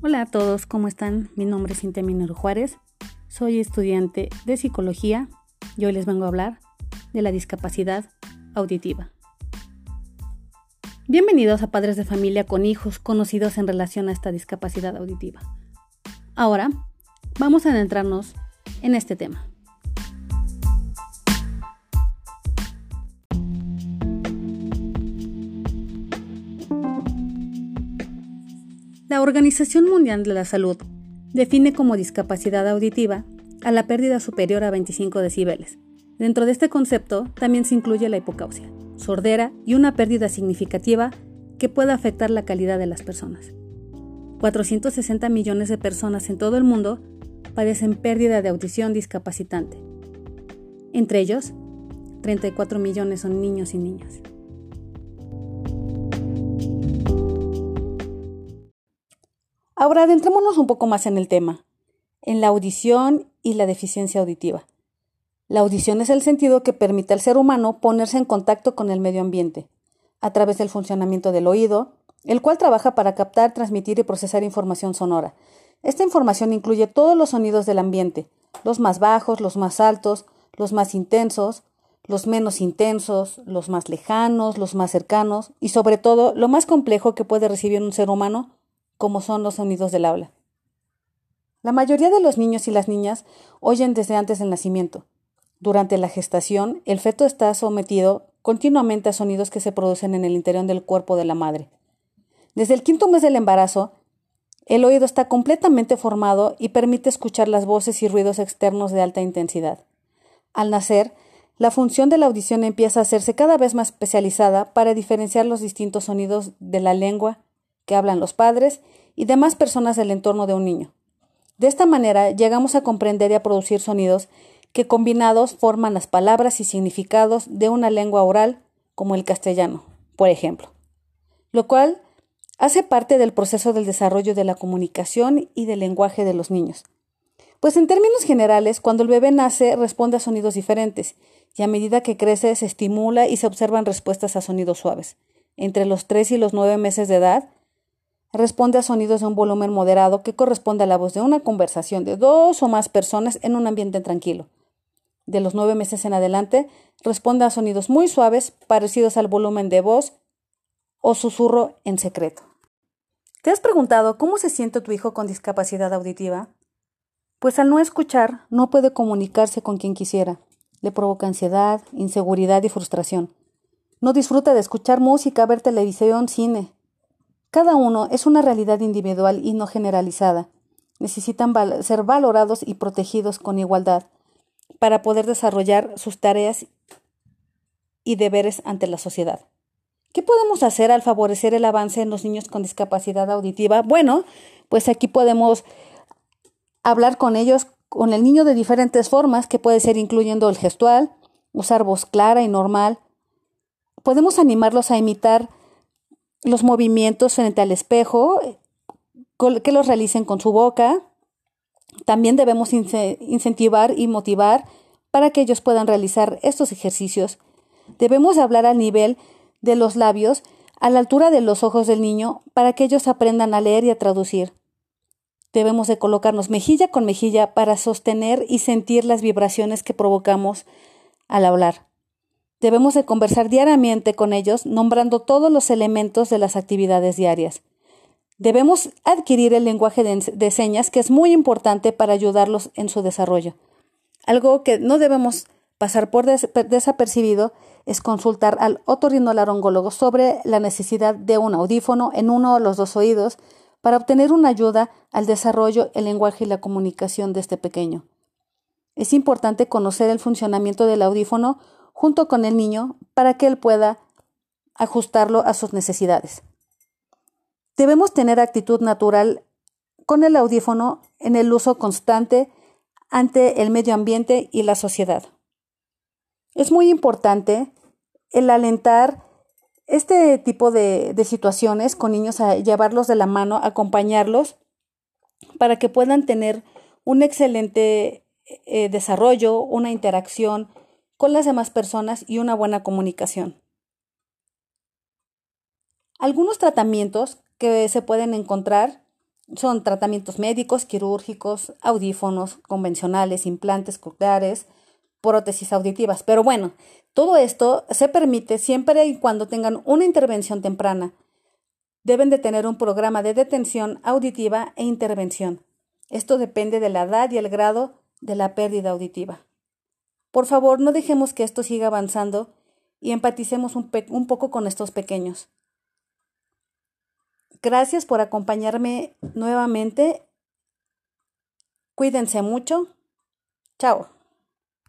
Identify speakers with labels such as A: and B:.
A: Hola a todos, ¿cómo están? Mi nombre es Cintia Minero Juárez, soy estudiante de psicología y hoy les vengo a hablar de la discapacidad auditiva. Bienvenidos a padres de familia con hijos conocidos en relación a esta discapacidad auditiva. Ahora vamos a adentrarnos en este tema. La Organización Mundial de la Salud define como discapacidad auditiva a la pérdida superior a 25 decibeles. Dentro de este concepto también se incluye la hipocausia, sordera y una pérdida significativa que pueda afectar la calidad de las personas. 460 millones de personas en todo el mundo padecen pérdida de audición discapacitante. Entre ellos, 34 millones son niños y niñas. Ahora adentrémonos un poco más en el tema, en la audición y la deficiencia auditiva. La audición es el sentido que permite al ser humano ponerse en contacto con el medio ambiente, a través del funcionamiento del oído, el cual trabaja para captar, transmitir y procesar información sonora. Esta información incluye todos los sonidos del ambiente, los más bajos, los más altos, los más intensos, los menos intensos, los más lejanos, los más cercanos y sobre todo lo más complejo que puede recibir un ser humano, como son los sonidos del aula. La mayoría de los niños y las niñas oyen desde antes del nacimiento. Durante la gestación, el feto está sometido continuamente a sonidos que se producen en el interior del cuerpo de la madre. Desde el quinto mes del embarazo, el oído está completamente formado y permite escuchar las voces y ruidos externos de alta intensidad. Al nacer, la función de la audición empieza a hacerse cada vez más especializada para diferenciar los distintos sonidos de la lengua, que hablan los padres y demás personas del entorno de un niño. De esta manera llegamos a comprender y a producir sonidos que combinados forman las palabras y significados de una lengua oral como el castellano, por ejemplo, lo cual hace parte del proceso del desarrollo de la comunicación y del lenguaje de los niños. Pues en términos generales, cuando el bebé nace responde a sonidos diferentes, y a medida que crece se estimula y se observan respuestas a sonidos suaves. Entre los 3 y los 9 meses de edad, responde a sonidos de un volumen moderado que corresponde a la voz de una conversación de dos o más personas en un ambiente tranquilo. De los nueve meses en adelante, responde a sonidos muy suaves parecidos al volumen de voz o susurro en secreto. ¿Te has preguntado cómo se siente tu hijo con discapacidad auditiva? Pues al no escuchar, no puede comunicarse con quien quisiera. Le provoca ansiedad, inseguridad y frustración. No disfruta de escuchar música, ver televisión, cine. Cada uno es una realidad individual y no generalizada. Necesitan ser valorados y protegidos con igualdad para poder desarrollar sus tareas y deberes ante la sociedad. ¿Qué podemos hacer al favorecer el avance en los niños con discapacidad auditiva? Bueno, pues aquí podemos hablar con ellos, con el niño de diferentes formas, que puede ser incluyendo el gestual, usar voz clara y normal. Podemos animarlos a imitar los movimientos frente al espejo, que los realicen con su boca. También debemos incentivar y motivar para que ellos puedan realizar estos ejercicios. Debemos hablar al nivel de los labios, a la altura de los ojos del niño, para que ellos aprendan a leer y a traducir. Debemos de colocarnos mejilla con mejilla para sostener y sentir las vibraciones que provocamos al hablar. Debemos de conversar diariamente con ellos, nombrando todos los elementos de las actividades diarias. Debemos adquirir el lenguaje de, señas, que es muy importante para ayudarlos en su desarrollo. Algo que no debemos pasar por desapercibido es consultar al otorrinolaringólogo sobre la necesidad de un audífono en uno de los dos oídos para obtener una ayuda al desarrollo, el lenguaje y la comunicación de este pequeño. Es importante conocer el funcionamiento del audífono junto con el niño para que él pueda ajustarlo a sus necesidades. Debemos tener actitud natural con el audífono en el uso constante ante el medio ambiente y la sociedad. Es muy importante el alentar este tipo de, situaciones con niños a llevarlos de la mano, acompañarlos para que puedan tener un excelente eh, desarrollo, una interacción con las demás personas y una buena comunicación. Algunos tratamientos que se pueden encontrar Son tratamientos médicos, quirúrgicos, audífonos convencionales, implantes cocleares, prótesis auditivas. Pero bueno, todo esto se permite siempre y cuando tengan una intervención temprana. Deben de tener un programa de detención auditiva e intervención. Esto depende de la edad y el grado de la pérdida auditiva. Por favor, no dejemos que esto siga avanzando y empaticemos un, un poco con estos pequeños. Gracias por acompañarme nuevamente. Cuídense mucho. Chao.